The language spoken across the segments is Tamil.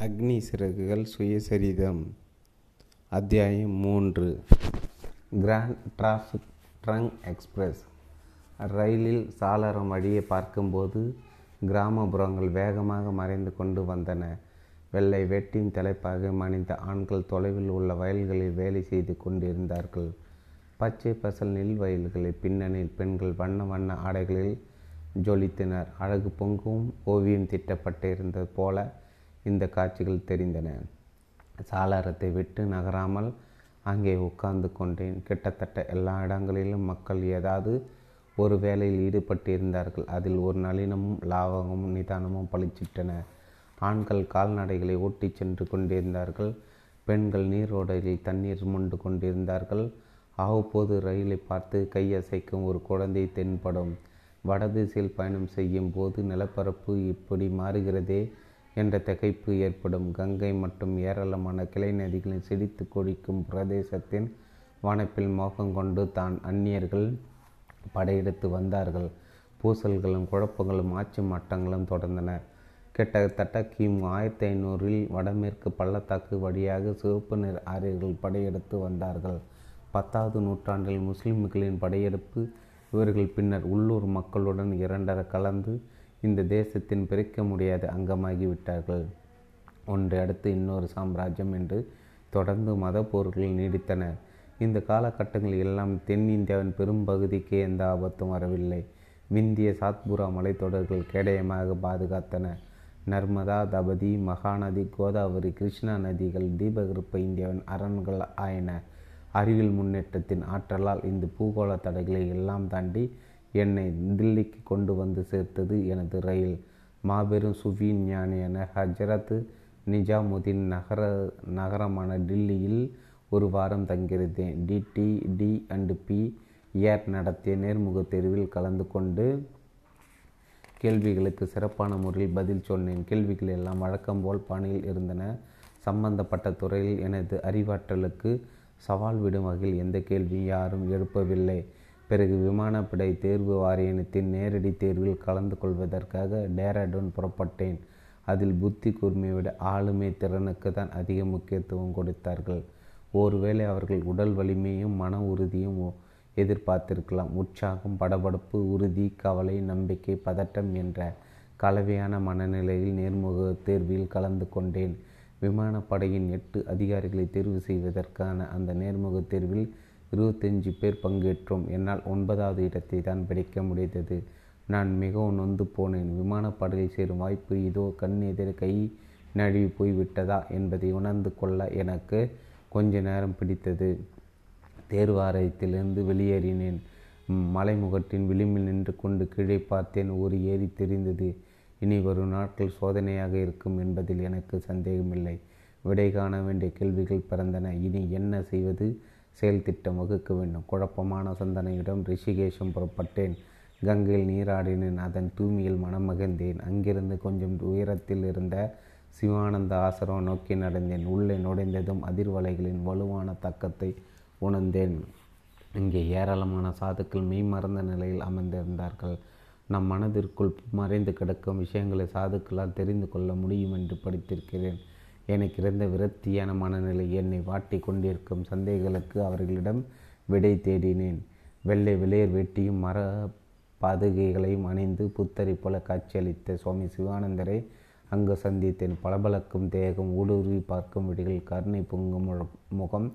அக்னி சிறகுகள் சுயசரிதம். அத்தியாயம் மூன்று. Grand traffic trunk express. ரயிலில் சாளரம் வழியே பார்க்கும்போது கிராமப்புறங்கள் வேகமாக மறைந்து கொண்டு வந்தன. வெள்ளை வெட்டின் தலைப்பாக மணிந்த ஆண்கள் தொலைவில் உள்ள வயல்களில் வேலை செய்து கொண்டிருந்தார்கள். பச்சை பசல் நெல் வயல்களை பின்னணியில் பெண்கள் வண்ண வண்ண ஆடைகளில் ஜொலித்தனர். அழகு பொங்கும் ஓவியம் திட்டப்பட்டிருந்தது போல இந்த காட்சிகள் தெரிந்தன. சாளரத்தை விட்டு நகராமல் அங்கே உட்கார்ந்து கொண்டேன். கிட்டத்தட்ட எல்லா இடங்களிலும் மக்கள் ஏதாவது ஒரு வேலையில் ஈடுபட்டிருந்தார்கள். அதில் ஒரு நளினமும் லாவகமும் நிதானமும் பளிச்சிட்டன. ஆண்கள் கால்நடைகளை ஓட்டிச் சென்று கொண்டிருந்தார்கள். பெண்கள் நீரோடையில் தண்ணீர் மொண்டு கொண்டிருந்தார்கள். அவ்வப்போது ரயிலை பார்த்து கையசைக்கும் ஒரு குழந்தை தென்படும். வடதிசையில் பயணம் செய்யும் போது நிலப்பரப்பு இப்படி மாறுகிறதே. என்ற திகைப்பு ஏற்படும். கங்கை மற்றும் ஏராளமான கிளை நதிகளில் சிரித்து கொழிக்கும் பிரதேசத்தின் வனப்பில் மோகம் கொண்டு தான் அந்நியர்கள் படையெடுத்து வந்தார்கள். பூசல்களும் குழப்பங்களும் ஆட்சி மட்டங்களும் தொடர்ந்தன. கிட்டத்தட்ட கிமு ஆயிரத்தி ஐநூறில் வடமேற்கு பள்ளத்தாக்கு வழியாக சிவப்பு நிற ஆரியர்கள் படையெடுத்து வந்தார்கள். பத்தாவது நூற்றாண்டில் முஸ்லிம்களின் படையெடுப்பு இவர்கள் பின்னர் உள்ளூர் மக்களுடன் இரண்டர கலந்து இந்த தேசத்தின் பிரிக்க முடியாத அங்கமாகிவிட்டார்கள். ஒன்றை அடுத்து இன்னொரு சாம்ராஜ்யம் என்று தொடர்ந்து மத போர்கள் நீடித்தன. இந்த காலகட்டங்களில் எல்லாம் தென்னிந்தியாவின் பெரும்பகுதிக்கே எந்த ஆபத்தும் வரவில்லை. விந்திய சாத்புரா மலைத்தொடர்கள் கேடயமாக பாதுகாத்தன. நர்மதா தபதி மகாநதி கோதாவரி கிருஷ்ணா நதிகள் தீபகிருப்ப இந்தியாவின் அரண்கள் ஆயின. அறிவியல் முன்னேற்றத்தின் ஆற்றலால் இந்த பூகோள தடைகளை எல்லாம் தாண்டி என்னை தில்லிக்கு கொண்டு வந்து சேர்த்தது எனது ரயில். மாபெரும் சுஃபி என ஹஜரத் நிஜாமுதீன் நகர நகரமான டில்லியில் ஒரு வாரம் தங்கியிருந்தேன். DT D and P air நடத்திய நேர்முக தேர்வில் கலந்து கொண்டு கேள்விகளுக்கு சிறப்பான முறையில் பதில் சொன்னேன். கேள்விகள் எல்லாம் வழக்கம் போல் பாணியில் இருந்தன. சம்பந்தப்பட்ட துறையில் எனது அறிவாற்றலுக்கு சவால் விடும் வகையில் எந்த கேள்வியும் யாரும் எழுப்பவில்லை. பிறகு விமானப்படை தேர்வு வாரியத்தின் நேரடி தேர்வில் கலந்து கொள்வதற்காக டேராடூன் புறப்பட்டேன். அதில் புத்தி கூர்மையை விட ஆளுமை திறனுக்கு தான் அதிக முக்கியத்துவம் கொடுத்தார்கள். ஒருவேளை அவர்கள் உடல் வலிமையும் மன உறுதியும் எதிர்பார்த்திருக்கலாம். உற்சாகம் படபடப்பு உறுதி கவலை நம்பிக்கை பதட்டம் என்ற கலவையான மனநிலையில் நேர்முக தேர்வில் கலந்து கொண்டேன். விமானப்படையின் எட்டு அதிகாரிகளை தேர்வு செய்வதற்கான அந்த நேர்முக தேர்வில் இருபத்தஞ்சு பேர் பங்கேற்றோம். என்னால் ஒன்பதாவது இடத்தை தான் பிடிக்க முடிந்தது. நான் மிகவும் நொந்து போனேன். விமானப்படையில் சேரும் வாய்ப்பு இதோ கண் எதிர கை நழுவி போய்விட்டதா என்பதை உணர்ந்து கொள்ள எனக்கு கொஞ்ச நேரம் பிடித்தது. தேர்வாரயத்திலிருந்து வெளியேறினேன். மலைமுகட்டின் விளிம்பில் நின்று கொண்டு கீழே பார்த்தேன். ஒரு ஏரி தெரிந்தது. இனி வரும் நாட்கள் சோதனையாக இருக்கும் என்பதில் எனக்கு சந்தேகமில்லை. விடை காண வேண்டிய கேள்விகள் பிறந்தன. இனி என்ன செய்வது? செயல் திட்டம் வகுக்க வேண்டும். குழப்பமான சிந்தனையுடன் ரிஷிகேஷம் புறப்பட்டேன். கங்கையில் நீராடினேன். அதன் தூய்மையில் மனம் மகிழ்ந்தேன். அங்கிருந்து கொஞ்சம் உயரத்தில் இருந்த சிவானந்த ஆசிரமம் நோக்கி நடந்தேன். உள்ளே நுழைந்ததும் அதிர்வலைகளின் வலுவான தக்கத்தை உணர்ந்தேன். இங்கே ஏராளமான சாதுக்கள் மெய்மறந்த நிலையில் அமர்ந்திருந்தார்கள். நம் மனதிற்குள் மறைந்து கிடக்கும் விஷயங்களை சாதுக்களால் தெரிந்து கொள்ள முடியும் என்று படித்திருக்கிறேன். எனக்கு இருந்த விரக்தியான மனநிலை என்னை வாட்டி கொண்டிருக்கும் சந்தேகங்களுக்கு அவர்களிடம் விடை தேடினேன். வெள்ளை வெளியர் வெட்டியும் மர பாதுகைகளையும் அணிந்து புத்தரை போல காட்சியளித்த சுவாமி சிவானந்தரை அங்கு சந்தித்தேன். பளபளக்கும் தேகம் ஊடுருவி பார்க்கும் விடிகள் கருணை பொங்கும் முகம்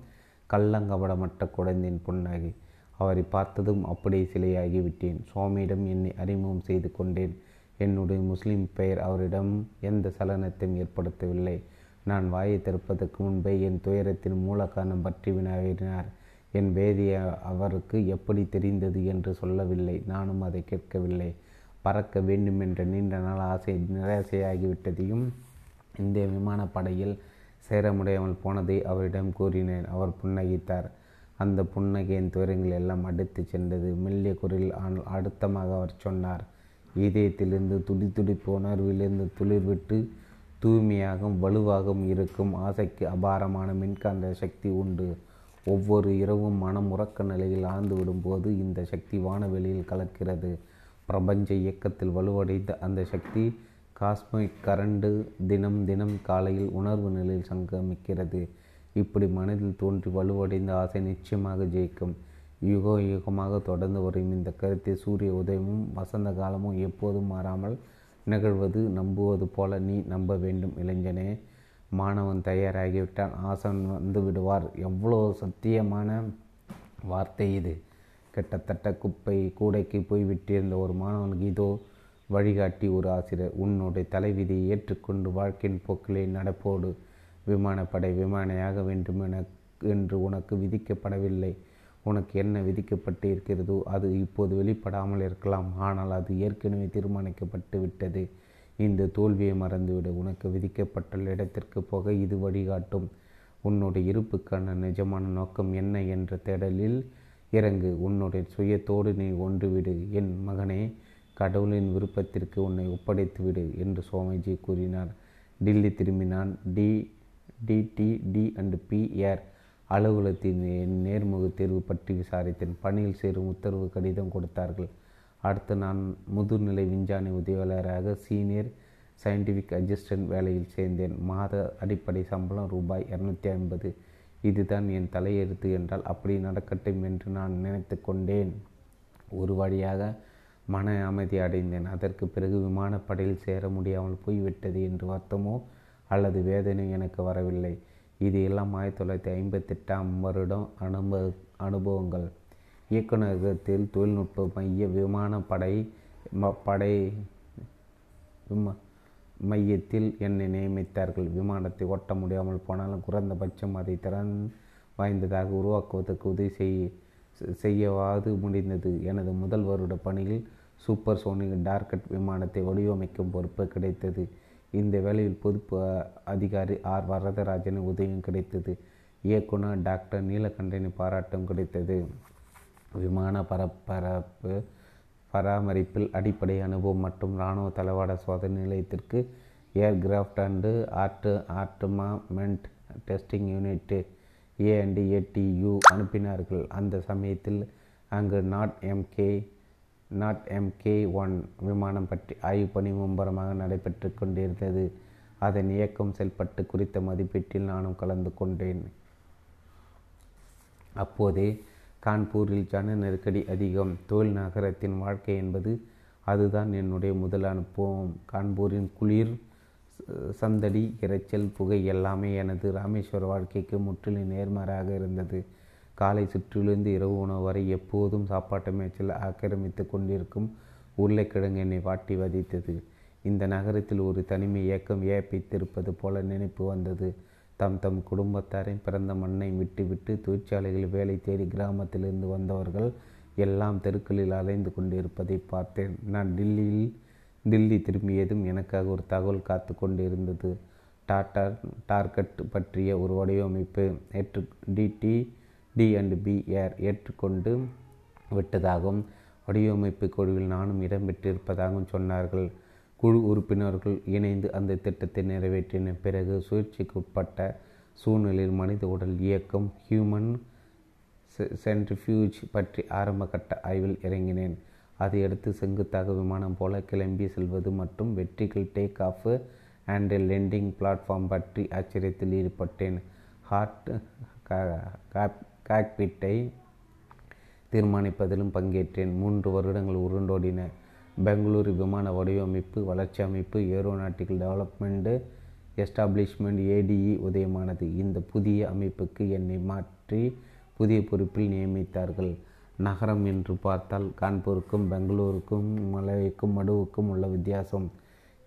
கள்ளங்கபடமற்ற குழந்தையின் பொன்னாகி அவரை பார்த்ததும் அப்படியே சிலையாகி விட்டேன் சுவாமியிடம் என்னை அறிமுகம் செய்து கொண்டேன். என்னுடைய முஸ்லிம் பெயர் அவரிடம் எந்த சலனத்தையும் ஏற்படுத்தவில்லை. நான் வாயை திறப்பதற்கு முன்பே என் துயரத்தின் மூல காரணம் பற்றி வினாவினார். என் வேதியை அவருக்கு எப்படி தெரிந்தது என்று சொல்லவில்லை. நானும் அதை கேட்கவில்லை. பறக்க வேண்டும் என்ற நீண்ட நாள் ஆசை நிராசையாகிவிட்டதையும் இந்திய விமானப்படையில் சேர முடியாமல் போனதை அவரிடம் கூறினேன். அவர் புன்னகித்தார். அந்த புன்னகையின் துயரங்கள் எல்லாம் அடுத்து சென்றது. மெல்லிய குரலில் ஆனால் அழுத்தமாக அவர் சொன்னார். இதயத்திலிருந்து துடி துடிப்பு உணர்விலிருந்து துளிர் விட்டு தூய்மையாகவும் வலுவாகவும் இருக்கும். ஆசைக்கு அபாரமான மின்காந்த சக்தி உண்டு. ஒவ்வொரு இரவும் மனம் உறக்க நிலையில் ஆழ்ந்து விடும்போது இந்த சக்தி வானவெளியில் கலக்கிறது. பிரபஞ்ச இயக்கத்தில் வலுவடைந்த அந்த சக்தி காஸ்மிக் கரண்டு தினம் தினம் காலையில் உணர்வு நிலையில் சங்கமிக்கிறது. இப்படி மனதில் தோன்றி வலுவடைந்த ஆசை நிச்சயமாக ஜெயிக்கும். யுக யுகமாக தொடர்ந்து வரும் இந்த கருத்தை சூரிய உதயமும் வசந்த காலமும் எப்போதும் மாறாமல் நிகழ்வது நம்புவது போல நீ நம்ப வேண்டும் இளைஞனே. மாணவன் தயாராகிவிட்டால் ஆசன் வந்து விடுவார். எவ்வளோ சத்தியமான வார்த்தை இது. கிட்டத்தட்ட குப்பை கூடைக்கு போய் விட்டிருந்த ஒரு மாணவனுக்கு இதோ வழிகாட்டி ஒரு ஆசிரியர். உன்னுடைய தலைவிதியை ஏற்றுக்கொண்டு வாழ்க்கையின் போக்கிலே நடப்போடு விமானப்படை விமானியாக வேண்டும் என என்று உனக்கு விதிக்கப்படவில்லை. உனக்கு என்ன விதிக்கப்பட்டு இருக்கிறதோ அது இப்போது வெளிப்படாமல் இருக்கலாம். ஆனால் அது ஏற்கனவே தீர்மானிக்கப்பட்டு விட்டது. இந்த தோல்வியை மறந்துவிடு. உனக்கு விதிக்கப்பட்டுள்ள இடத்திற்கு போக இது வழிகாட்டும். உன்னுடைய இருப்புக்கான நிஜமான நோக்கம் என்ன என்ற தேடலில் இறங்கு. உன்னுடைய சுயத்தோடு நீ ஒன்றுவிடு. என் மகனே கடவுளின் விருப்பத்திற்கு உன்னை ஒப்படைத்து விடு என்று சுவாமிஜி கூறினார். டில்லி திரும்பினான். D DT D and P air அலுவலகத்தின் நேர்முக தேர்வு பற்றி விசாரித்தேன். பணியில் சேரும் உத்தரவு கடிதம் கொடுத்தார்கள். அடுத்து நான் முதுநிலை விஞ்ஞானி உதவியாளராக சீனியர் சயின்டிஃபிக் அசிஸ்டன்ட் வேலையில் சேர்ந்தேன். மாத அடிப்படை சம்பளம் ரூபாய் இரநூத்தி ஐம்பது. இதுதான் என் தலையெழுத்து என்றால் அப்படி நடக்கட்டும் என்று நான் நினைத்து கொண்டேன். ஒரு வழியாக மன அமைதி அடைந்தேன். அதற்கு பிறகு விமானப்படையில் சேர முடியாமல் போய்விட்டது என்று வருத்தமோ அல்லது வேதனை எனக்கு வரவில்லை. இது எல்லாம் ஆயிரத்தி தொள்ளாயிரத்தி ஐம்பத்தெட்டாம் வருடம் அனுபவ அனுபவங்கள். இயக்குநரகத்தில் தொழில்நுட்ப மைய விமானப்படை படை விமா மையத்தில் என்னை நியமித்தார்கள். விமானத்தை ஓட்ட முடியாமல் போனாலும் குறைந்தபட்சம் அதை திறன் வாய்ந்ததாக உருவாக்குவதற்கு உதவி செய் செய்யவாது முடிந்தது. எனது முதல் வருட பணியில் சூப்பர் சோனிக் டார்கட் விமானத்தை வடிவமைக்கும் பொறுப்பு கிடைத்தது. இந்த வேலையில் பொதுப்பு அதிகாரி ஆர். வரதராஜனின் உதவியும் கிடைத்தது. இயக்குனர் டாக்டர் நீலகண்டனின் பாராட்டும் கிடைத்தது. விமான பரப்பரப்பு பராமரிப்பில் அடிப்படை அனுபவம் மற்றும் இராணுவ தளவாட சோதனை நிலையத்திற்கு aircraft and art armament testing unit A and ATU அனுப்பினார்கள். அந்த சமயத்தில் அங்கு Gnat MK Gnat MK one விமானம் பற்றி ஆய்வு பணி மும்பரமாக நடைபெற்று கொண்டிருந்தது. அதன் இயக்கம் செயல்பட்டு குறித்த மதிப்பீட்டில் நானும் கலந்து கொண்டேன். அப்போதே கான்பூரில் ஜன நெருக்கடி அதிகம். தொழில் நகரத்தின் வாழ்க்கை என்பது அதுதான் என்னுடைய முதல் அனுபவம். கான்பூரின் குளிர் சந்தடி இரைச்சல் புகை எல்லாமே எனது ராமேஸ்வர வாழ்க்கைக்கு முற்றிலும் நேர்மாறாக இருந்தது. காலை சுற்றிலிருந்து இரவு உணவு வரை எப்போதும் சாப்பாட்டு மேய்ச்சல் ஆக்கிரமித்து கொண்டிருக்கும் உருளைக்கிழங்கு என்னை வாட்டி வதித்தது. இந்த நகரத்தில் ஒரு தனிமை இயக்கம் ஏப்பித்திருப்பது போல நினைப்பு வந்தது. தம் தம் குடும்பத்தாரை பிறந்த மண்ணை விட்டுவிட்டு தொழிற்சாலைகளில் வேலை தேடி கிராமத்திலிருந்து வந்தவர்கள் எல்லாம் தெருக்களில் அலைந்து கொண்டிருப்பதை பார்த்தேன். நான் டில்லியில் டில்லி திரும்பியதும் எனக்காக ஒரு தகவல் காத்து கொண்டிருந்தது. டாட்டா டார்கெட் பற்றிய ஒரு வடிவமைப்பு. நேற்று DT D and P air ஏற்றுக்கொண்டு விட்டதாகவும் வடிவமைப்பு குழுவில் நானும் இடம்பெற்றிருப்பதாகவும் சொன்னார்கள். குழு உறுப்பினர்கள் இணைந்து அந்த திட்டத்தை நிறைவேற்றின பிறகு சுழற்சிக்கு உட்பட்ட சூழ்நிலையில் மனித உடல் இயக்கம் ஹியூமன் சென்ட்ரிஃபியூஜ் பற்றி ஆரம்ப கட்ட ஆய்வில் இறங்கினேன். அதையடுத்து செங்குத்தாக விமானம் போல கிளம்பி செல்வது மற்றும் வெற்றிகள் take off and landing platform பற்றி ஆச்சரியத்தில் ஈடுபட்டேன். ஹார்ட் காக்பிட்டை தீர்மானிப்பதிலும் பங்கேற்றேன். மூன்று வருடங்கள் உருண்டோடின பெங்களூரு விமான வடிவமைப்பு வளர்ச்சி அமைப்பு ஏரோநாட்டிக்கல் டெவலப்மெண்ட்டு எஸ்டாப்ளிஷ்மெண்ட் ஏடிஇ உதயமானது. இந்த புதிய அமைப்புக்கு என்னை மாற்றி புதிய பொறுப்பில் நியமித்தார்கள். நகரம் என்று பார்த்தால் கான்பூருக்கும் பெங்களூருக்கும் மலைக்கும் மடுவுக்கும் உள்ள வித்தியாசம்.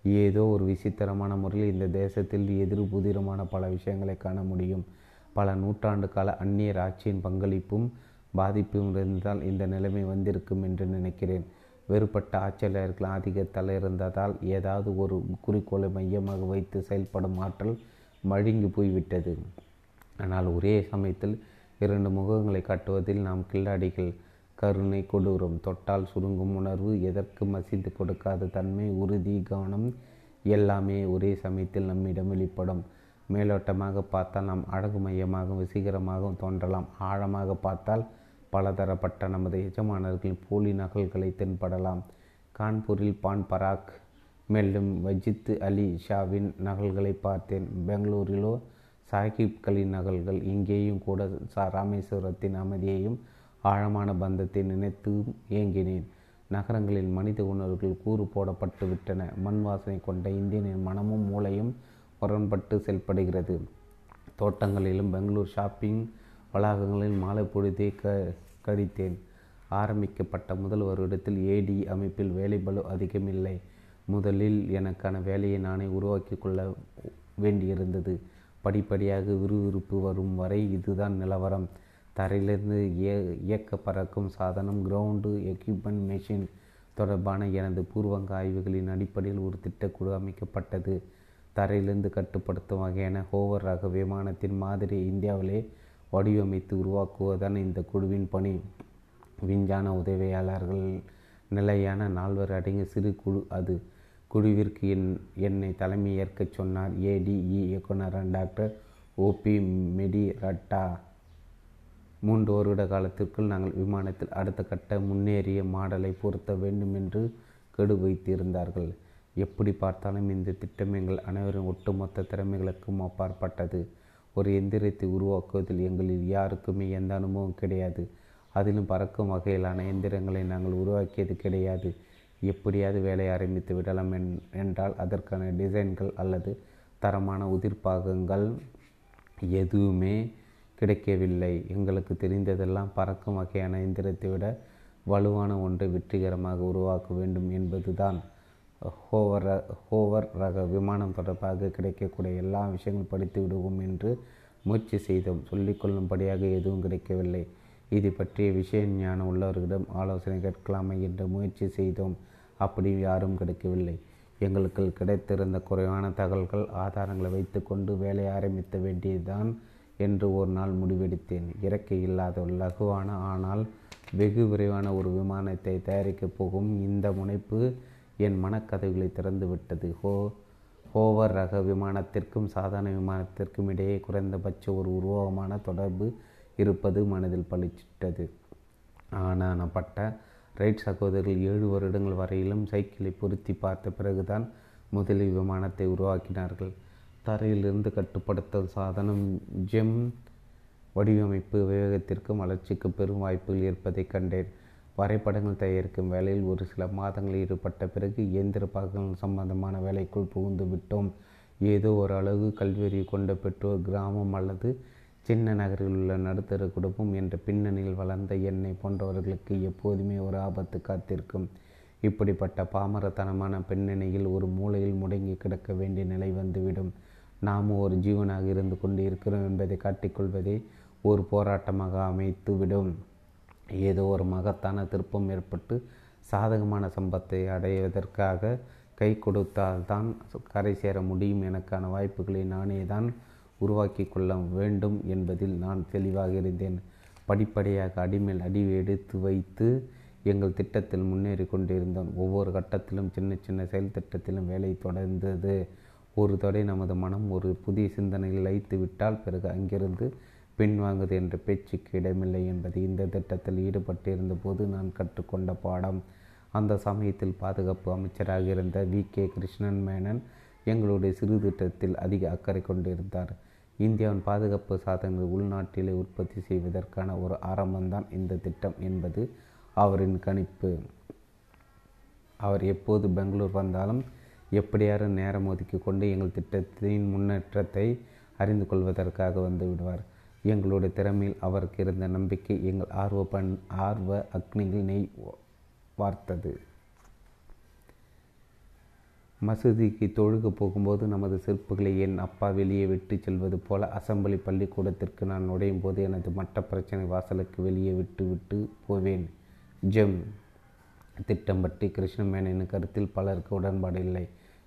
ஏதோ ஒரு விசித்திரமான முறையில் இந்த தேசத்தில் எதிர் புதிரமான பல விஷயங்களை காண முடியும். பல நூற்றாண்டு கால அந்நியர் ஆட்சியின் பங்களிப்பும் பாதிப்பும் இருந்தால் இந்த நிலைமை வந்திருக்கும் என்று நினைக்கிறேன். வேறுபட்ட ஆட்சியாளர்கள் ஆதிக்கத்தில் இருந்ததால் ஏதாவது ஒரு குறிக்கோளை மையமாக வைத்து செயல்படும் ஆற்றல் மழுங்கி போய்விட்டது. ஆனால் ஒரே சமயத்தில் இரண்டு முகங்களை காட்டுவதில் நாம் கில்லாடிகள் கருணை கொடூரம். தொட்டால் சுருங்கும் உணர்வு எதற்கு மசிந்து கொடுக்காத தன்மை உறுதி கவனம் எல்லாமே ஒரே சமயத்தில் நம்மிடம் வெளிப்படும். மேலோட்டமாக பார்த்தால் நாம் அழகு மையமாகவும் வசீகரமாகவும் தோன்றலாம். ஆழமாக பார்த்தால் பலதரப்பட்ட நமது எஜமானர்களின் போலி நகல்களை தென்படலாம். கான்பூரில் பான் பராக் மேலும் வஜித் அலி ஷாவின் நகல்களை பார்த்தேன். பெங்களூரிலோ சாஹிப்களின் நகல்கள் இங்கேயும் கூட சா ராமேஸ்வரத்தின் அமைதியையும் ஆழமான பந்தத்தை நினைத்து ஏங்கினேன். நகரங்களில் மனித உணர்வுகள் கூறு போடப்பட்டு விட்டன மண் வாசனை கொண்ட இந்தியனின் மனமும் மூளையும் முரண்பட்டு செயல்படுகிறது. தோட்டங்களிலும் பெங்களூர் ஷாப்பிங் வளாகங்களில் மாலை பொழுதே க கழித்தேன் ஆரம்பிக்கப்பட்ட முதல் வருடத்தில் ஏடி அமைப்பில் வேலை பலு அதிகமில்லை முதலில் எனக்கான வேலையை நானே உருவாக்கி கொள்ள வேண்டியிருந்தது. படிப்படியாக விறுவிறுப்பு வரும் வரை இதுதான் நிலவரம். தரையிலிருந்து இயக்க பறக்கும் சாதனம் கிரவுண்டு எக்யூப்மெண்ட் மெஷின் தொடர்பான எனது பூர்வங்க ஆய்வுகளின் அடிப்படையில் ஒரு திட்டக்குழு அமைக்கப்பட்டது. தரையிலிருந்து கட்டுப்படுத்தும் வகையான ஹோவர் ரக விமானத்தின் மாதிரி இந்தியாவிலே வடிவமைத்து உருவாக்குவதுதான் இந்த குழுவின் பணி. விஞ்ஞான உதவியாளர்கள் நிலையான நால்வர் அடங்கிய சிறு குழு அது. குழுவிற்கு என் என்னை தலைமை ஏற்கச் சொன்னார் ஏடிஇ இயக்குனர் டாக்டர் ஓபி மெடி ரட்டா மூன்று வருட காலத்திற்குள் நாங்கள் விமானத்தில் அடுத்த கட்ட முன்னேறிய மாடலை பொருத்த வேண்டும் என்று கெடு வைத்திருந்தார்கள். எப்படி பார்த்தாலும் இந்த திட்டம் எங்கள் அனைவரின் ஒட்டுமொத்த திறமைகளுக்கும் அப்பாற்பட்டது. ஒரு எந்திரத்தை உருவாக்குவதில் எங்களில் யாருக்குமே எந்த அனுபவம் கிடையாது. அதிலும் பறக்கும் வகையிலான எந்திரங்களை நாங்கள் உருவாக்கியது கிடையாது. எப்படியாவது வேலை ஆரம்பித்து விடலாம் என்றால் அதற்கான டிசைன்கள் அல்லது தரமான உதிர்ப்பாகங்கள் எதுவுமே கிடைக்கவில்லை. எங்களுக்கு தெரிந்ததெல்லாம் பறக்கும் வகையான எந்திரத்தை விட வலுவான ஒன்றை வெற்றிகரமாக உருவாக்க வேண்டும் என்பதுதான். ஹோவர் ஹோவர் ரக விமானம் தொடர்பாக கிடைக்கக்கூடிய எல்லா விஷயங்களும் படித்து விடுவோம் என்று முயற்சி செய்தோம். சொல்லிக்கொள்ளும்படியாக எதுவும் கிடைக்கவில்லை. இது பற்றிய விஷய ஞானம் உள்ளவர்களிடம் ஆலோசனை கேட்கலாமே என்று முயற்சி செய்தோம். அப்படி யாரும் கிடைக்கவில்லை. எங்களுக்கு கிடைத்திருந்த குறைவான தகவல்கள் ஆதாரங்களை வைத்துக்கொண்டு வேலை ஆரம்பித்த வேண்டியதுதான் என்று ஒரு நாள் முடிவெடுத்தேன். இறக்கை இல்லாத லகுவான ஆனால் வெகு விரைவான ஒரு விமானத்தை தயாரிக்கப் போகும் இந்த முனைப்பு என் மனக்கதவுகளை திறந்து விட்டது ஹோ ஹோவர் ரக விமானத்திற்கும் சாதாரண விமானத்திற்கும் இடையே குறைந்தபட்ச ஒரு உருவகமான தொடர்பு இருப்பது மனதில் பளிச்சிட்டது. ஆனானப்பட்ட ரைட் சகோதரர்கள் ஏழு வருடங்கள் வரையிலும் சைக்கிளை பொருத்தி பார்த்த பிறகுதான் முதலில் விமானத்தை உருவாக்கினார்கள். தரையிலிருந்து கட்டுப்படுத்தும் சாதனம் ஜெம் வடிவமைப்பு விவேகத்திற்கும் வளர்ச்சிக்கு பெரும் வாய்ப்புகள் இருப்பதை கண்டேன். வரைபடங்கள் தயாரிக்கும் வேலையில் ஒரு சில மாதங்கள் ஈடுபட்ட பிறகு இயந்திர பாகங்கள் சம்பந்தமான வேலைக்குள் புகுந்து விட்டோம். ஏதோ ஒரு அளவு கல்வியறிவு கொண்ட பெற்றோர் கிராமம் அல்லது சின்ன நகரில் உள்ள நடுத்தர குடும்பம் என்ற பின்னணியில் வளர்ந்த என்னை போன்றவர்களுக்கு எப்போதுமே ஒரு ஆபத்து காத்திருக்கும். இப்படிப்பட்ட பாமரத்தனமான பின்னணியில் ஒரு மூலையில் முடங்கி கிடக்க வேண்டிய நிலை வந்துவிடும். நாமும் ஒரு ஜீவனாக இருந்து கொண்டு இருக்கிறோம் என்பதை காட்டிக்கொள்வதே ஒரு போராட்டமாக அமைத்துவிடும். ஏதோ ஒரு மகத்தான திருப்பம் ஏற்பட்டு சாதகமான சம்பத்தை அடைவதற்காக கை கொடுத்தால்தான் கரை சேர முடியும் எனக்கான வாய்ப்புகளை நானே தான் உருவாக்கி கொள்ள வேண்டும் என்பதில் நான் தெளிவாக இருந்தேன். படிப்படியாக அடிமேல் அடி எடுத்து வைத்து எங்கள் திட்டத்தில் முன்னேறி கொண்டிருந்தோம். ஒவ்வொரு கட்டத்திலும் சின்ன சின்ன செயல் திட்டத்திலும் வேலை தொடர்ந்தது. ஒரு தொடை நமது மனம் ஒரு புதிய சிந்தனையில் வைத்து விட்டால் பிறகு அங்கிருந்து பின்வாங்குவது என்ற பேச்சுக்கு இடமில்லை என்பது இந்த திட்டத்தில் ஈடுபட்டிருந்த போது நான் கற்றுக்கொண்ட பாடம். அந்த சமயத்தில் பாதுகாப்பு அமைச்சராக இருந்த வி. கே. கிருஷ்ணன் மேனன் எங்களுடைய சிறு திட்டத்தில் அதிக அக்கறை கொண்டிருந்தார். இந்தியாவின் பாதுகாப்பு சாதனங்கள் உள்நாட்டிலே உற்பத்தி செய்வதற்கான ஒரு ஆரம்பம்தான் இந்த திட்டம் என்பது அவரின் கணிப்பு. அவர் எப்போது பெங்களூர் வந்தாலும் எப்படியாரும் நேரம் ஒதுக்கி கொண்டு எங்கள் திட்டத்தின் முன்னேற்றத்தை அறிந்து கொள்வதற்காக வந்து விடுவார். எங்களுடைய திறமையில் அவருக்கு இருந்த நம்பிக்கை எங்கள் ஆர்வ பண் ஆர்வ அக்னிகள் நெய் வார்த்தது. மசூதிக்கு தொழுக போகும்போது நமது சிற்புகளை என் அப்பா வெளியே விட்டு செல்வது போல அசம்பிளி பள்ளிக்கூடத்திற்கு நான் நுழையும் போது எனது மட்ட பிரச்சனை வாசலுக்கு வெளியே விட்டு விட்டு போவேன். ஜெம். திட்டம் பற்றி கிருஷ்ணமேனன் கருத்தில் பலருக்கு உடன்பாடு இல்லை.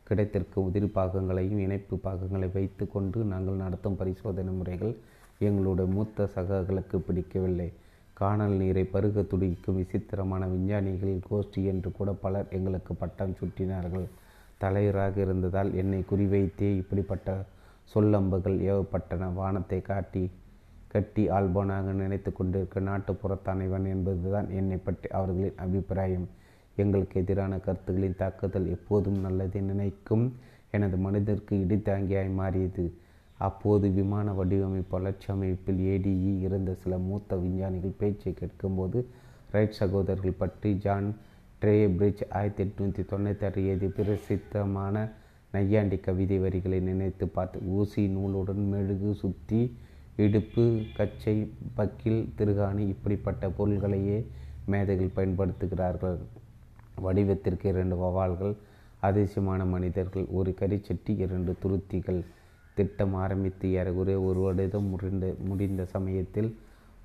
கிடைத்திருக்கும் உதிரி பாகங்களையும் இணைப்பு பாகங்களை வைத்து கொண்டு நாங்கள் நடத்தும் பரிசோதனை முறைகள் எங்களுடைய மூத்த சகர்களுக்கு பிடிக்கவில்லை. காணல் நீரை பருக துடிக்கும் விசித்திரமான விஞ்ஞானிகள் கோஷ்டி என்று கூட பலர் எங்களுக்கு பட்டம் சுட்டினார்கள். தலைவராக இருந்ததால் என்னை குறிவைத்தே இப்படிப்பட்ட சொல்லம்புகள் ஏவப்பட்டன. வானத்தை காட்டி கட்டி ஆள்போனாக நினைத்து கொண்டிருக்க நாட்டுப்புறத்தானைவன் என்பதுதான் என்னை பற்றி அவர்களின் அபிப்பிராயம். எங்களுக்கு எதிரான கருத்துக்களின் தாக்குதல் எப்போதும் நல்லதை நினைக்கும் எனது மனதிற்கு இடித்தாங்கியாய் மாறியது. அப்போது விமான வடிவமைப்பு வளர்ச்சி அமைப்பில் ஏடிஇ இருந்த சில மூத்த விஞ்ஞானிகள் பேச்சை கேட்கும்போது ரைட் சகோதரர்கள் பற்றி ஜான் ட்ரே பிரிட்ஜ் ஆயிரத்தி எட்நூற்றி தொண்ணூற்றி ஆறு பிரசித்தமான நையாண்டி கவிதை வரிகளை நினைத்து பார்த்து ஊசி நூலுடன் மெழுகு சுத்தி இடுப்பு கச்சை பக்கில் திருகாணி இப்படிப்பட்ட பொருள்களையே மேதைகள் பயன்படுத்துகிறார்கள். வடிவத்திற்கு இரண்டு வவால்கள் அதிசயமான மனிதர்கள் ஒரு கரிச்சட்டி இரண்டு துருத்திகள். திட்டம் ஆரம்பித்து ஏறக்குறைய ஒரு வருடம் முடிந்த முடிந்த சமயத்தில்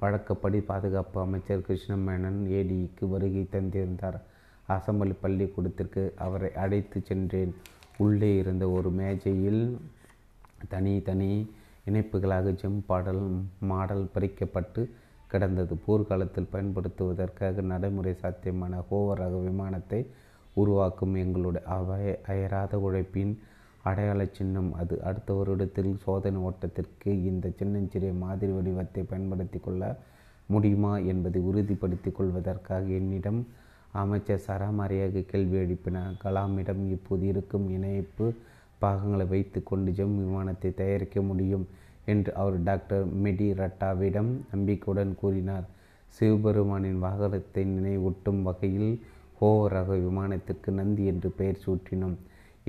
வழக்கப்படி பாதுகாப்பு அமைச்சர் கிருஷ்ணமேனன் ஏடிக்கு வருகை தந்திருந்தார். அசம்பிளி பள்ளிக்கூடத்திற்கு அவரை அழைத்து சென்றேன். உள்ளே இருந்த ஒரு மேஜையில் தனி தனி இணைப்புகளாக ஜெம் பாடல் மாடல் பறிக்கப்பட்டு கிடந்தது. போர்க்காலத்தில் பயன்படுத்துவதற்காக நடைமுறை சாத்தியமான ஹோவர் ரக விமானத்தை உருவாக்கும் எங்களுடைய அவை அயராத உழைப்பின் அடையாள சின்னம். அது அடுத்த வருடத்தில் சோதனை ஓட்டத்திற்கு இந்த சின்னஞ்சிறிய மாதிரி வடிவத்தை பயன்படுத்தி கொள்ள முடியுமா என்பதை உறுதிப்படுத்தி கொள்வதற்காக என்னிடம் அமைச்சர் சராமாரியாக கேள்வி எழுப்பினார். கலாமிடம் இப்போது இருக்கும் இணைப்பு பாகங்களை வைத்து கொண்டு ஜெம் விமானத்தை தயாரிக்க முடியும் என்று அவர் டாக்டர் மெடி ரட்டாவிடம் நம்பிக்கையுடன் கூறினார். சிவபெருமானின் வாகனத்தை நினைவூட்டும் வகையில் ஹோ ரக விமானத்திற்கு நந்தி என்று பெயர் சூட்டினோம்.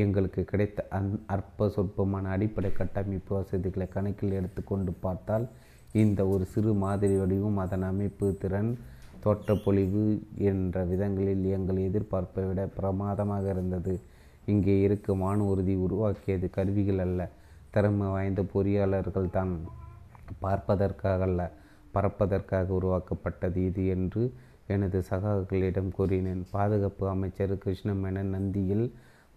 எங்களுக்கு கிடைத்த அந் அற்ப சொற்பமான அடிப்படை கட்டமைப்பு வசதிகளை கணக்கில் எடுத்துக்கொண்டு பார்த்தால் இந்த ஒரு சிறு மாதிரி வடிவம் அதன் அமைப்பு திறன் தோற்றப்பொழிவு என்ற விதங்களில் எங்கள் எதிர்பார்ப்பை விட பிரமாதமாக இருந்தது. இங்கே இருக்கும் வானூர்தி உருவாக்கியது கருவிகள் அல்ல. திறமை வாய்ந்த பொறியாளர்கள் தான் பார்ப்பதற்காக அல்ல பறப்பதற்காக உருவாக்கப்பட்டது இது என்று எனது சகாக்களிடம் கூறினேன். பாதுகாப்பு அமைச்சர் கிருஷ்ணமேனன் நந்தியில்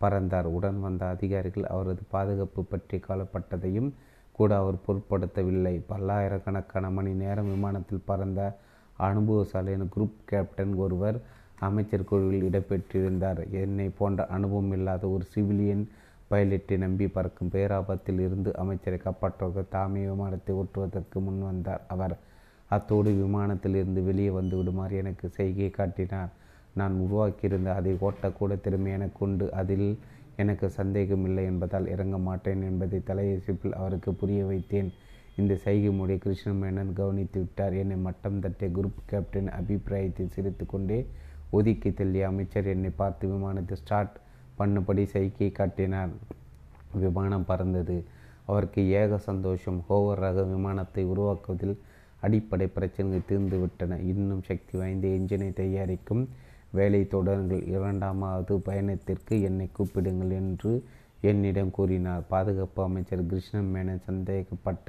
பறந்தார். உடன் வந்த அதிகாரிகள் அவரது பாதுகாப்பு பற்றி கவலைப்பட்டதையும் கூட அவர் பொருட்படுத்தவில்லை. பல்லாயிரக்கணக்கான மணி நேரம் விமானத்தில் பறந்த அனுபவசாலியான குரூப் கேப்டன் ஒருவர் அமைச்சர் குழுவில் இடம்பெற்றிருந்தார். என்னை போன்ற அனுபவம் இல்லாத ஒரு சிவிலியன் பைலட்டை நம்பி பறக்கும் பேராபத்தில் இருந்து அமைச்சரை காப்பாற்றுவதற்கு தாமே விமானத்தை ஓட்டுவதற்கு முன் வந்தார். அவர் அத்தோடு விமானத்தில் இருந்து வெளியே வந்து விடுமாறு எனக்கு செய்கையை காட்டினார். நான் உருவாக்கியிருந்த அதை ஓட்டக்கூட திறமை எனக்கு உண்டு. அதில் எனக்கு சந்தேகமில்லை என்பதால் இறங்க மாட்டேன் என்பதை தலையசிப்பில் அவருக்கு புரிய வைத்தேன். இந்த சைகை மொழி கிருஷ்ணமேனன் கவனித்து விட்டார். என்னை மட்டம் தட்டிய குரூப் கேப்டன் அபிப்பிராயத்தை சிரித்து கொண்டே ஒதுக்கி தள்ளிய அமைச்சர் என்னை பார்த்து விமானத்தை ஸ்டார்ட் பண்ணும்படி சைகையை காட்டினார். விமானம் பறந்தது. அவருக்கு ஏக சந்தோஷம். ஹோவர் ரக விமானத்தை உருவாக்குவதில் அடிப்படை பிரச்சனைகள் தீர்ந்துவிட்டன. இன்னும் சக்தி வாய்ந்த என்ஜினை தயாரிக்கும் வேலை தொடருங்கள் இரண்டாமாவது பயணத்திற்கு என்னை கூப்பிடுங்கள் என்று என்னிடம் கூறினார். பாதுகாப்பு அமைச்சர் கிருஷ்ணன் மேனன் சந்தேகப்பட்ட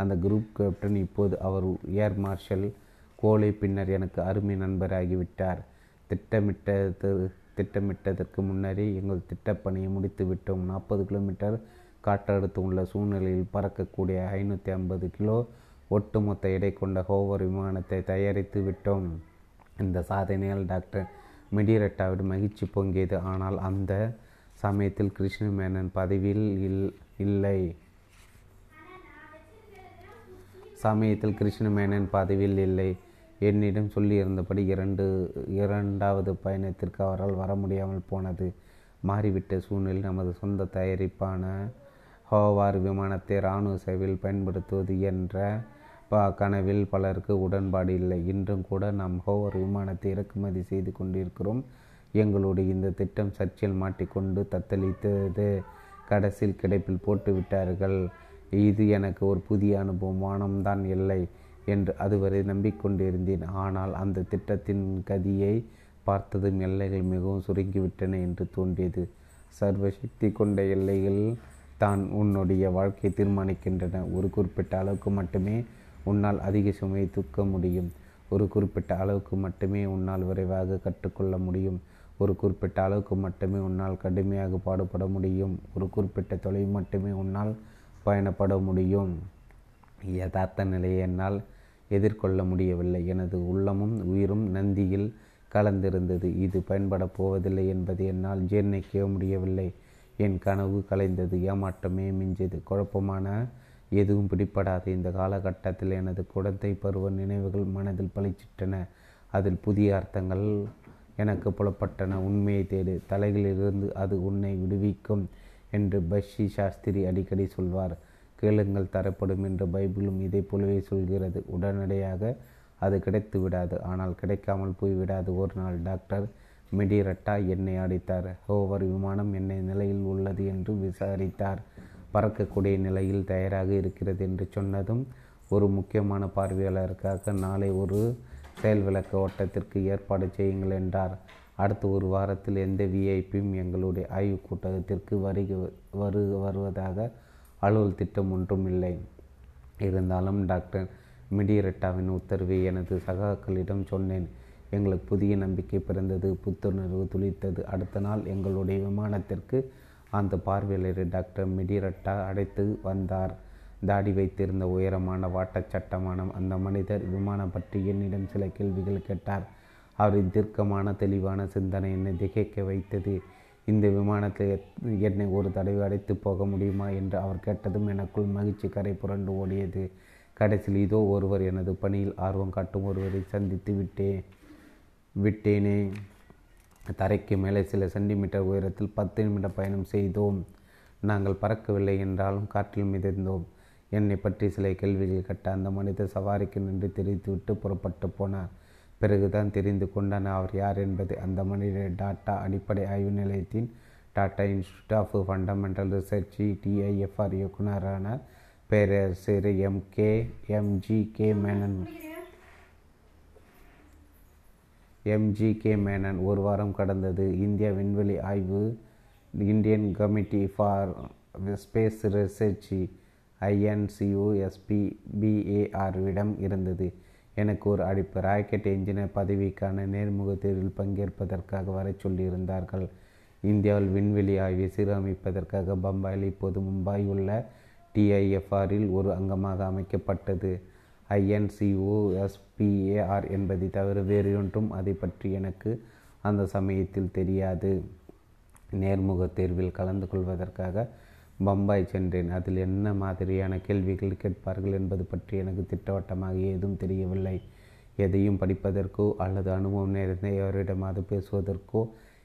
அந்த குரூப் கேப்டன் இப்போது அவர் ஏர் மார்ஷல் கோலை பின்னர் எனக்கு அருமை நண்பராகிவிட்டார். திட்டமிட்டது திட்டமிட்டதற்கு முன்னரே எங்கள் திட்டப்பணியை முடித்து விட்டோம் நாற்பது கிலோமீட்டர் காற்றழுத்து உள்ள சூழ்நிலையில் பறக்கக்கூடிய ஐநூற்றி ஐம்பது கிலோ ஒட்டுமொத்த எடை கொண்ட ஹோவர் விமானத்தை தயாரித்து விட்டோம் இந்த சாதனையால் டாக்டர் மெடிரட்டாவிடம் மகிழ்ச்சி பொங்கியது. ஆனால் அந்த சமயத்தில் கிருஷ்ண மேனன் பதவியில் இல் இல்லை. சமயத்தில் கிருஷ்ண மேனன் பதவியில் இல்லை. என்னிடம் சொல்லியிருந்தபடி இரண்டு இரண்டாவது பயணத்திற்கு அவரால் வர முடியாமல் போனது. மாறிவிட்ட சூழ்நிலை நமது சொந்த தயாரிப்பான ஹோவார் விமானத்தை இராணுவ சேவையில் பயன்படுத்துவது என்ற கனவில் பலருக்கு உடன்பாடு இல்லை. இன்றும் கூட நாம் ஹோவர் விமானத்தை இறக்குமதி செய்து கொண்டிருக்கிறோம். எங்களுடைய இந்த திட்டம் சர்ச்சையில் மாட்டிக்கொண்டு தத்தளித்தது கடைசியில் கிடைப்பில் போட்டு விட்டார்கள். இது எனக்கு ஒரு புதிய அனுபவம். வானம்தான் இல்லை என்று அதுவரை நம்பிக்கொண்டிருந்தேன். ஆனால் அந்த திட்டத்தின் கதியை பார்த்ததும் எல்லைகள் மிகவும் சுருங்கிவிட்டன என்று தோன்றியது. சர்வசக்தி கொண்ட எல்லைகள் தான் உன்னுடைய வாழ்க்கையை தீர்மானிக்கின்றன. ஒரு குறிப்பிட்ட அளவுக்கு மட்டுமே உன்னால் அதிக சுமையை தூக்க முடியும். ஒரு குறிப்பிட்ட அளவுக்கு மட்டுமே உன்னால் விரைவாக கற்றுக்கொள்ள முடியும். ஒரு குறிப்பிட்ட அளவுக்கு மட்டுமே உன்னால் கடுமையாக பாடுபட முடியும். ஒரு குறிப்பிட்ட தொலை மட்டுமே உன்னால் பயணப்பட முடியும். யதார்த்த நிலையை என்னால் எதிர்கொள்ள முடியவில்லை. எனது உள்ளமும் உயிரும் நந்தியில் கலந்திருந்தது. இது பயன்பட போவதில்லை என்பதை என்னால் ஜீர்ணிக்க முடியவில்லை. என் கனவு கலைந்தது. ஏமாற்றமே மிஞ்சது குழப்பமான எதுவும் பிடிப்படாத இந்த காலகட்டத்தில் எனது குழந்தை பருவ நினைவுகள் மனதில் பளிச்சிட்டன. அதில் புதிய அர்த்தங்கள் எனக்கு புலப்பட்டன. உண்மையை தேடு. தலைகளிலிருந்து அது உன்னை விடுவிக்கும் என்று பஷி சாஸ்திரி அடிக்கடி சொல்வார். கேளுங்கள் தரப்படும் என்று பைபிளும் இதை போலவே சொல்கிறது. உடனடியாக அது கிடைத்து விடாது. ஆனால் கிடைக்காமல் போய்விடாது ஒரு நாள் டாக்டர் மெடிரட்டா என்னை அடித்தார். ஹோவர் விமானம் என்னை நிலையில் உள்ளது என்று விசாரித்தார். பறக்கக்கூடிய நிலையில் தயாராக இருக்கிறது என்று சொன்னதும் ஒரு முக்கியமான பார்வையாளருக்காக நாளை ஒரு செயல் விளக்க ஓட்டத்திற்கு ஏற்பாடு செய்யுங்கள் என்றார். அடுத்த ஒரு வாரத்தில் எந்த விஐபியும் எங்களுடைய ஆய்வு கூட்டத்திற்கு வருக வரு வருவதாக அலுவல் திட்டம் ஒன்றும் இல்லை. இருந்தாலும் டாக்டர் மிடிரட்டாவின் உத்தரவை எனது சகாக்களிடம் சொன்னேன். எங்களுக்கு புதிய நம்பிக்கை பிறந்தது புத்துணர்வு துளித்தது. அடுத்த நாள் எங்களுடைய விமானத்திற்கு அந்த பார்வையாளரை டாக்டர் மிடிரட்டா அடைத்து வந்தார். தாடி வைத்திருந்த உயரமான வாட்டச்சட்டமான அந்த மனிதர் விமானம் பற்றி என்னிடம் சில கேள்விகள் கேட்டார். அவரின் தீர்க்கமான தெளிவான சிந்தனை என்னை திகைக்க வைத்தது. இந்த விமானத்தில் என்னை ஒரு தடவை அடைத்து போக முடியுமா என்று அவர் கேட்டதும் எனக்குள் மகிழ்ச்சி கரை புரண்டு ஓடியது. கடைசியில் இதோ ஒருவர் எனது பணியில் ஆர்வம் காட்டும் ஒருவரை சந்தித்து விட்டேன் விட்டேனே. தரைக்கு மேலே சில சென்டிமீட்டர் உயரத்தில் பத்து நிமிட பயணம் செய்தோம். நாங்கள் பறக்கவில்லை என்றாலும் காற்றில் மிதந்தோம். என்னை பற்றி சில கேள்விகள் கட்ட அந்த மனிதர் சவாரிக்கு நின்று தெரிவித்துவிட்டு புறப்பட்டு போனார். பிறகுதான் தெரிந்து கொண்டான் அவர் யார் என்பது. அந்த மனிதர் டாட்டா அடிப்படை ஆய்வு நிலையத்தின் Tata institute of fundamental research TIFR இயக்குநரான பேரரசர் M K MG K Menon. MG K. Menon ஒரு வாரம் கடந்தது. இந்தியா விண்வெளி ஆய்வு Indian committee for space research INCUSP பிஏஆர்விடம் இருந்தது. எனக்கு ஒரு அழைப்பு ராக்கெட் என்ஜினியர் பதவிக்கான நேர்முக தேர்வில் பங்கேற்பதற்காக வர சொல்லியிருந்தார்கள். இந்தியாவில் விண்வெளி ஆய்வை சீரமைப்பதற்காக பம்பாயில் இப்போது மும்பாய் உள்ள டிஐஎஃப்ஆரில் ஒரு அங்கமாக அமைக்கப்பட்டது. ஐஎன்சிஓஎஸ்பிஏஆர் என்பதை தவிர வேறு ஒன்றும் அதை பற்றி எனக்கு அந்த சமயத்தில் தெரியாது. நேர்முக தேர்வில் கலந்து கொள்வதற்காக பம்பாய் சென்றேன். அதில் என்ன மாதிரியான கேள்விகள் கேட்பார்கள் என்பது பற்றி எனக்கு திட்டவட்டமாக ஏதும் தெரியவில்லை. எதையும் படிப்பதற்கோ அல்லது அனுபவம் நிறைந்த எவரிடமாவது பேசுவதற்கோ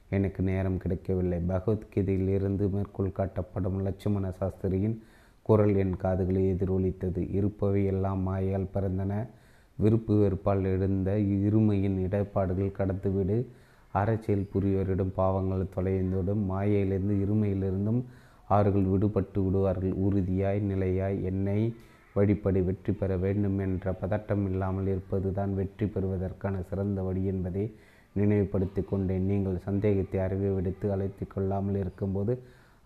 எனக்கு நேரம் கிடைக்கவில்லை. பகவத்கீதையில் இருந்து மேற்கோள் காட்டப்படும் லட்சுமண சாஸ்திரியின் குரல் என் காதுகளை எதிரொலித்தது. இருப்பவை எல்லாம் மாயால் பிறந்தன. விருப்பு வெறுப்பால் எழுந்த இருமையின் இடர்பாடுகள் கடந்துவிடு. அரசியல் புரியோரிடம் பாவங்கள் தொலைந்தோடும் மாயையிலிருந்து இருமையிலிருந்தும் அவர்கள் விடுபட்டு விடுவார்கள். உறுதியாய் நிலையாய் என்னை வழிபடி வெற்றி பெற வேண்டும் என்ற பதட்டம் இல்லாமல் இருப்பது தான் வெற்றி பெறுவதற்கான சிறந்த வழி என்பதை நினைவுபடுத்தி கொண்டேன். நீங்கள் சந்தேகத்தை அறிவை விடுத்து அழைத்து கொள்ளாமல் இருக்கும்போது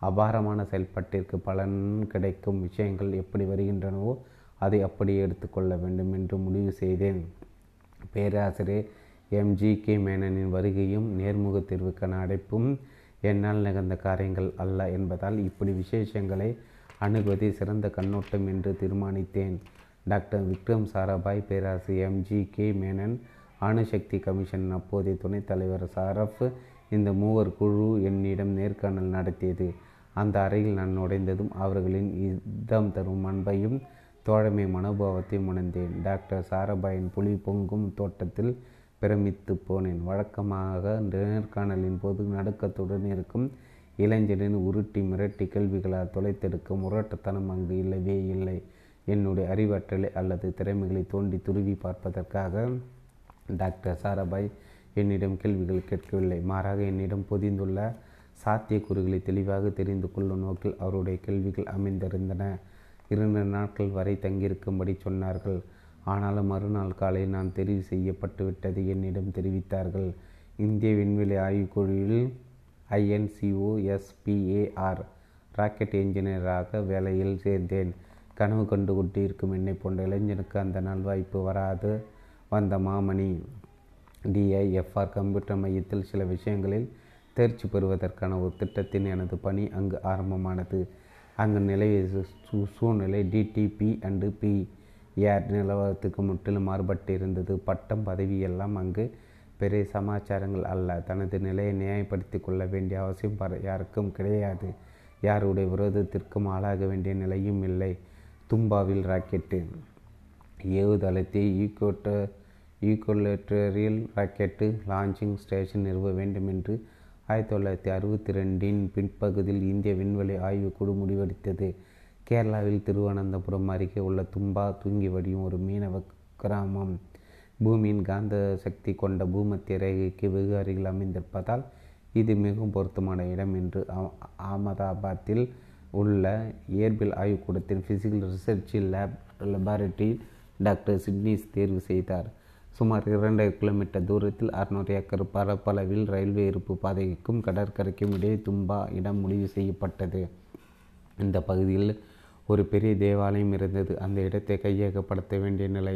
அபாரமான செயல்பாட்டிற்கு பலன் கிடைக்கும் விஷயங்கள் எப்படி வருகின்றனவோ அதை அப்படியே எடுத்துக்கொள்ள வேண்டும் என்று முடிவு செய்தேன். பேராசிரியர் எம்ஜி கே. மேனனின் வருகையும் நேர்முக தேர்வுக்கான அடைப்பும் என்னால் நிகழ்ந்த காரியங்கள் அல்ல என்பதால் இப்படி விசேஷங்களை அணுகுவதே சிறந்த கண்ணோட்டம் என்று தீர்மானித்தேன். டாக்டர் விக்ரம் சாராபாய் பேராசிரியர் எம்ஜி கே. மேனன் அணுசக்தி கமிஷன் அப்போதைய துணைத் தலைவர் சாரஃப் இந்த மூவர் குழு என்னிடம் நேர்காணல் நடத்தியது. அந்த அறையில் நான் நுழைந்ததும் அவர்களின் இதம் தரும் அன்பையும் தோழமை மனோபாவத்தையும் உணர்ந்தேன். டாக்டர் சாராபாயின் புலி பொங்கும் தோட்டத்தில் பிரமித்து போனேன். வழக்கமாக நேர்காணலின் போது நடுக்கத்துடன் இருக்கும் இளைஞனின் உருட்டி மிரட்டி கேள்விகளால் தொலைத்தெடுக்க முரட்டத்தனம் அங்கு இல்லவே இல்லை. என்னுடைய அறிவாற்றலை அல்லது திறமைகளை தோண்டி துருவி பார்ப்பதற்காக டாக்டர் சாராபாய் என்னிடம் கேள்விகள் கேட்கவில்லை. மாறாக என்னிடம் பொதிந்துள்ள சாத்தியக்கூறுகளை தெளிவாக தெரிந்து கொள்ளும் நோக்கில் அவருடைய கேள்விகள் அமைந்திருந்தன. இரண்டு நாட்கள் வரை தங்கியிருக்கும்படி சொன்னார்கள். ஆனாலும் மறுநாள் காலை நான் தெரிவு செய்யப்பட்டுவிட்டது என்னிடம் தெரிவித்தார்கள். இந்திய விண்வெளி ஆய்வுக்குழுவில் ஐஎன்சிஓஎஸ்பிஏஆர் ராக்கெட் என்ஜினியராக வேலையில் சேர்ந்தேன். கனவு கண்டு கொண்டிருக்கும் என்னை போன்ற இளைஞனுக்கு அந்த நல்வாய்ப்பு வராது. வந்த மாமணி டிஐஎஃப்ஆர் கம்ப்யூட்டர் மையத்தில் சில விஷயங்களில் தேர்ச்சி பெறுவதற்கான ஒரு திட்டத்தின் எனது பணி அங்கு ஆரம்பமானது. அங்கு நிலவிய சூழ்நிலை டிடிபி அண்டு பி ஏர் நிலவரத்துக்கு முற்றிலும் மாறுபட்டு இருந்தது பட்டம் பதவி எல்லாம் அங்கு பெரிய சமாச்சாரங்கள் அல்ல. தனது நிலையை நியாயப்படுத்தி கொள்ள வேண்டிய அவசியம் யாருக்கும் கிடையாது. யாருடைய விரோதத்திற்கும் ஆளாக வேண்டிய நிலையும் இல்லை. தும்பாவில் ராக்கெட்டு. ஏவுதளத்தை ஈக்கோட்ட ஈக்குவலேட்டரியல் ராக்கெட்டு லான்ச்சிங் ஸ்டேஷன் நிறுவ வேண்டும் என்று ஆயிரத்தி தொள்ளாயிரத்தி அறுபத்தி ரெண்டின் பின்பகுதியில் இந்திய விண்வெளி ஆய்வுக்குழு முடிவெடுத்தது. கேரளாவில் திருவனந்தபுரம் அருகே உள்ள தும்பா தூங்கி வடியும் ஒரு மீனவ கிராமம். பூமியின் காந்த சக்தி கொண்ட பூமத்திய ரேகைக்கு வெகு அருகில் அமைந்திருப்பதால் இது மிகவும் பொருத்தமான இடம் என்று அகமதாபாத்தில் உள்ள இயற்பியல் ஆய்வுக்கூடத்தின் physical research lab laboratory doctor Chitnis தேர்வு செய்தார். சுமார் இரண்டு கிலோமீட்டர் தூரத்தில் அறுநூறு ஏக்கர் பரப்பளவில் ரயில்வே இருப்பு பாதைக்கும் கடற்கரைக்கும் இடையே தும்பா இடம் முடிவு செய்யப்பட்டது. இந்த பகுதியில் ஒரு பெரிய தேவாலயம் இருந்தது. அந்த இடத்தை கையகப்படுத்த வேண்டிய நிலை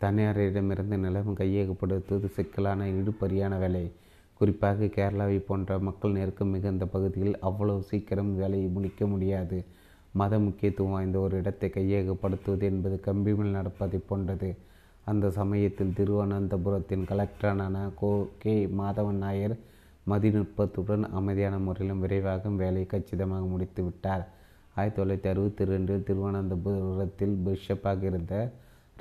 தனியாரிடமிருந்து நிலம் கையகப்படுத்துவது சிக்கலான இழுபறியான வேலை. குறிப்பாக கேரளாவை போன்ற மக்கள் நெருக்கம் மிகுந்த பகுதியில் அவ்வளவு சீக்கிரம் வேலையை முடிக்க முடியாது. மத முக்கியத்துவம் வாய்ந்த ஒரு இடத்தை கையகப்படுத்துவது என்பது கம்பிமல் நடப்பதை போன்றது. அந்த சமயத்தில் திருவனந்தபுரத்தின் கலெக்டரான கோ கே மாதவன் நாயர் மதிநுட்பத்துடன் அமைதியான முறையிலும் விரைவாக வேலையை கச்சிதமாக முடித்து விட்டார். ஆயிரத்தி தொள்ளாயிரத்தி அறுபத்தி ரெண்டில் திருவனந்தபுரத்தில் பிஷப்பாக இருந்த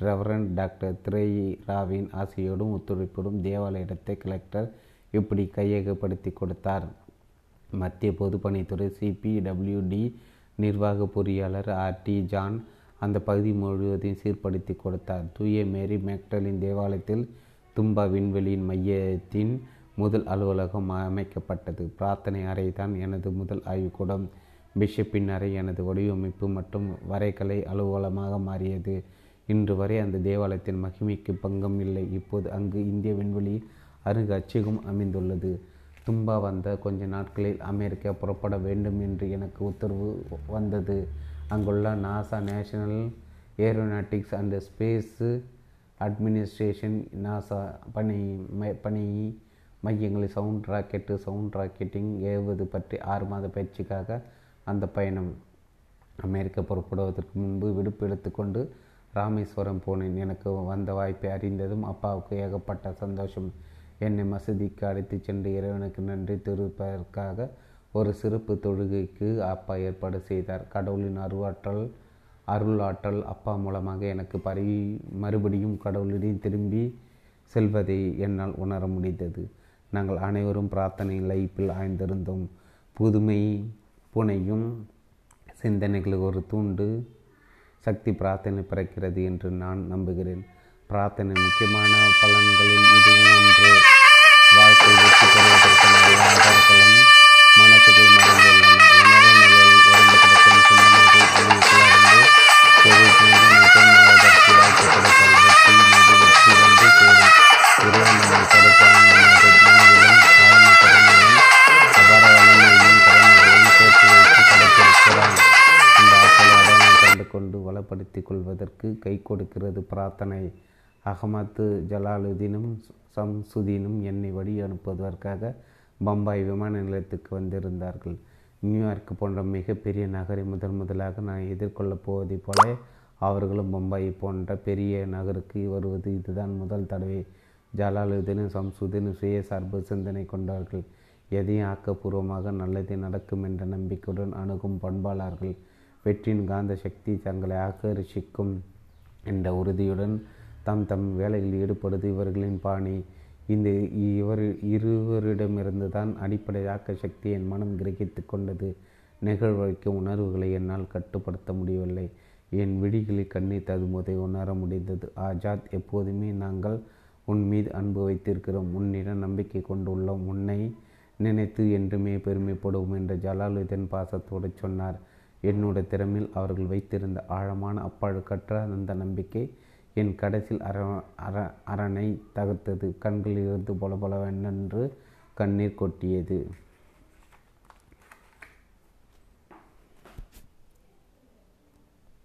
ரெவரண்ட் டாக்டர் திரேயி ராவின் ஆசையோடும் ஒத்துழைப்போடும் தேவாலய இடத்தை கலெக்டர் இப்படி கையகப்படுத்தி கொடுத்தார். மத்திய பொதுப்பணித்துறை சிபிடபிள்யூடி நிர்வாக பொறியாளர் ஆர் டி ஜான் அந்த பகுதி முழுவதையும் சீர்படுத்தி கொடுத்தார். தூய மேரி மேக்டலின் தேவாலயத்தில் தும்பா விண்வெளியின் மையத்தின் முதல் அலுவலகம் அமைக்கப்பட்டது. பிரார்த்தனை அறை தான் எனது முதல் ஆய்வுக்கூடம். பிஷப்பின் அறை எனது வடிவமைப்பு மற்றும் வரைகலை அலுவலமாக மாறியது. இன்று வரை அந்த தேவாலயத்தின் மகிமைக்கு பங்கம் இல்லை. இப்போது அங்கு இந்திய விண்வெளி அருங்காட்சியகம் அமைந்துள்ளது. தும்பா வந்த கொஞ்ச நாட்களில் அமெரிக்கா புறப்பட வேண்டும் என்று எனக்கு உத்தரவு வந்தது. அங்குள்ள NASA national aeronautics and space administration NASA பணி பணி மையங்களில் சவுண்ட் ராக்கெட்டு சவுண்ட் ராக்கெட்டிங் ஏவுவது பற்றி ஆறு மாத பயிற்சிக்காக அந்த பயணம் அமெரிக்க புறப்படுவதற்கு முன்பு விடுப்பு எடுத்துக்கொண்டு ராமேஸ்வரம் போனேன். எனக்கு வந்த வாய்ப்பை அறிந்ததும் அப்பாவுக்கு ஏகப்பட்ட சந்தோஷம். என்னை மசூதிக்கு அழைத்து சென்று இறைவனுக்கு நன்றி தெரிவிப்பதற்காக ஒரு சிறப்பு தொழுகைக்கு அப்பா ஏற்பாடு செய்தார். கடவுளின் அருவாற்றல் அருளாற்றல் அப்பா மூலமாக எனக்கு பரி மறுபடியும் கடவுளிடம் திரும்பி செல்வதை என்னால் உணர முடிந்தது. நாங்கள் அனைவரும் பிரார்த்தனை லைப்பில் ஆய்ந்திருந்தோம். புதுமை புனையும் சிந்தனைகளுக்கு ஒரு தூண்டு சக்தி பிரார்த்தனை பிறக்கிறது என்று நான் நம்புகிறேன். பிரார்த்தனை முக்கியமான பலன்களில் இதுவும் ஒன்று. வாழ்க்கை வெற்றி பெறுவதற்கான எல்லா ஆதாரங்களும் மனசுக்குள் மறைந்துள்ளன உணர்வு நிலையில் உறந்து கிடக்கும் சிந்தனைகள் வெளியிலிருந்து நிஜமாவதற்கு வாய்ப்பு கிடைத்தால் வெற்றி மீது வெற்றி வந்து சேரும். இறைவனை மனதிலும் ஆழ்ந்த திறமையும் அபார வலிமையும் திறமைகளையும் சேர்த்து வைத்து படைத்திருக்கிறான் ஆற்றலை அடையாளம் கண்டு கொண்டு வளப்படுத்திக் கொள்வதற்கு கை கொடுக்கிறது பிரார்த்தனை. அகமது ஜலாலுதீனும் சம்சுதீனும் என்னை வழி அனுப்புவதற்காக பம்பாய் விமான நிலையத்துக்கு வந்திருந்தார்கள். நியூயார்க் போன்ற மிகப்பெரிய நகரை முதன் முதலாக நான் எதிர்கொள்ளப் போவதைப் போல அவர்களும் பம்பாய் போன்ற பெரிய நகருக்கு வருவது இதுதான் முதல் தடவை. ஜலாலுதீனும் சம்சுதீனும் சுயசார்பு சிந்தனை கொண்டார்கள். எதையும் ஆக்கப்பூர்வமாக நல்லது நடக்கும் என்ற நம்பிக்கையுடன் அணுகும் பண்பாளர்கள் வெற்றியின் காந்த சக்தி தங்களை ஆக்கர்ஷிக்கும் என்ற உறுதியுடன் தம் தம் வேலையில் ஈடுபடுவது இவர்களின் பாணி. இந்த இவர் இருவரிடமிருந்து தான் அடிப்படை ஆக்க சக்தி என் மனம் கிரகித்து கொண்டது. நிகழ்வழிக்கும் உணர்வுகளை என்னால் கட்டுப்படுத்த முடியவில்லை. என் விழிகளில் கண்ணீர் ததுமுதை உணர முடிந்தது. ஆஜாத் எப்போதுமே நாங்கள் உன் மீது அன்பு வைத்திருக்கிறோம். உன்னிடம் நம்பிக்கை கொண்டுள்ளோம். உன்னை நினைத்து என்றுமே பெருமைப்படுவோம் என்று ஜலாலுதீன் பாசத்தோடு சொன்னார். என்னோட திறமையில் அவர்கள் வைத்திருந்த ஆழமான அப்பாழுக்கற்ற அந்த நம்பிக்கை என் கடைசியில் அர அர அரணை தகர்த்தது. கண்களில் இருந்து பொல பொலவென்று கண்ணீர் கொட்டியது.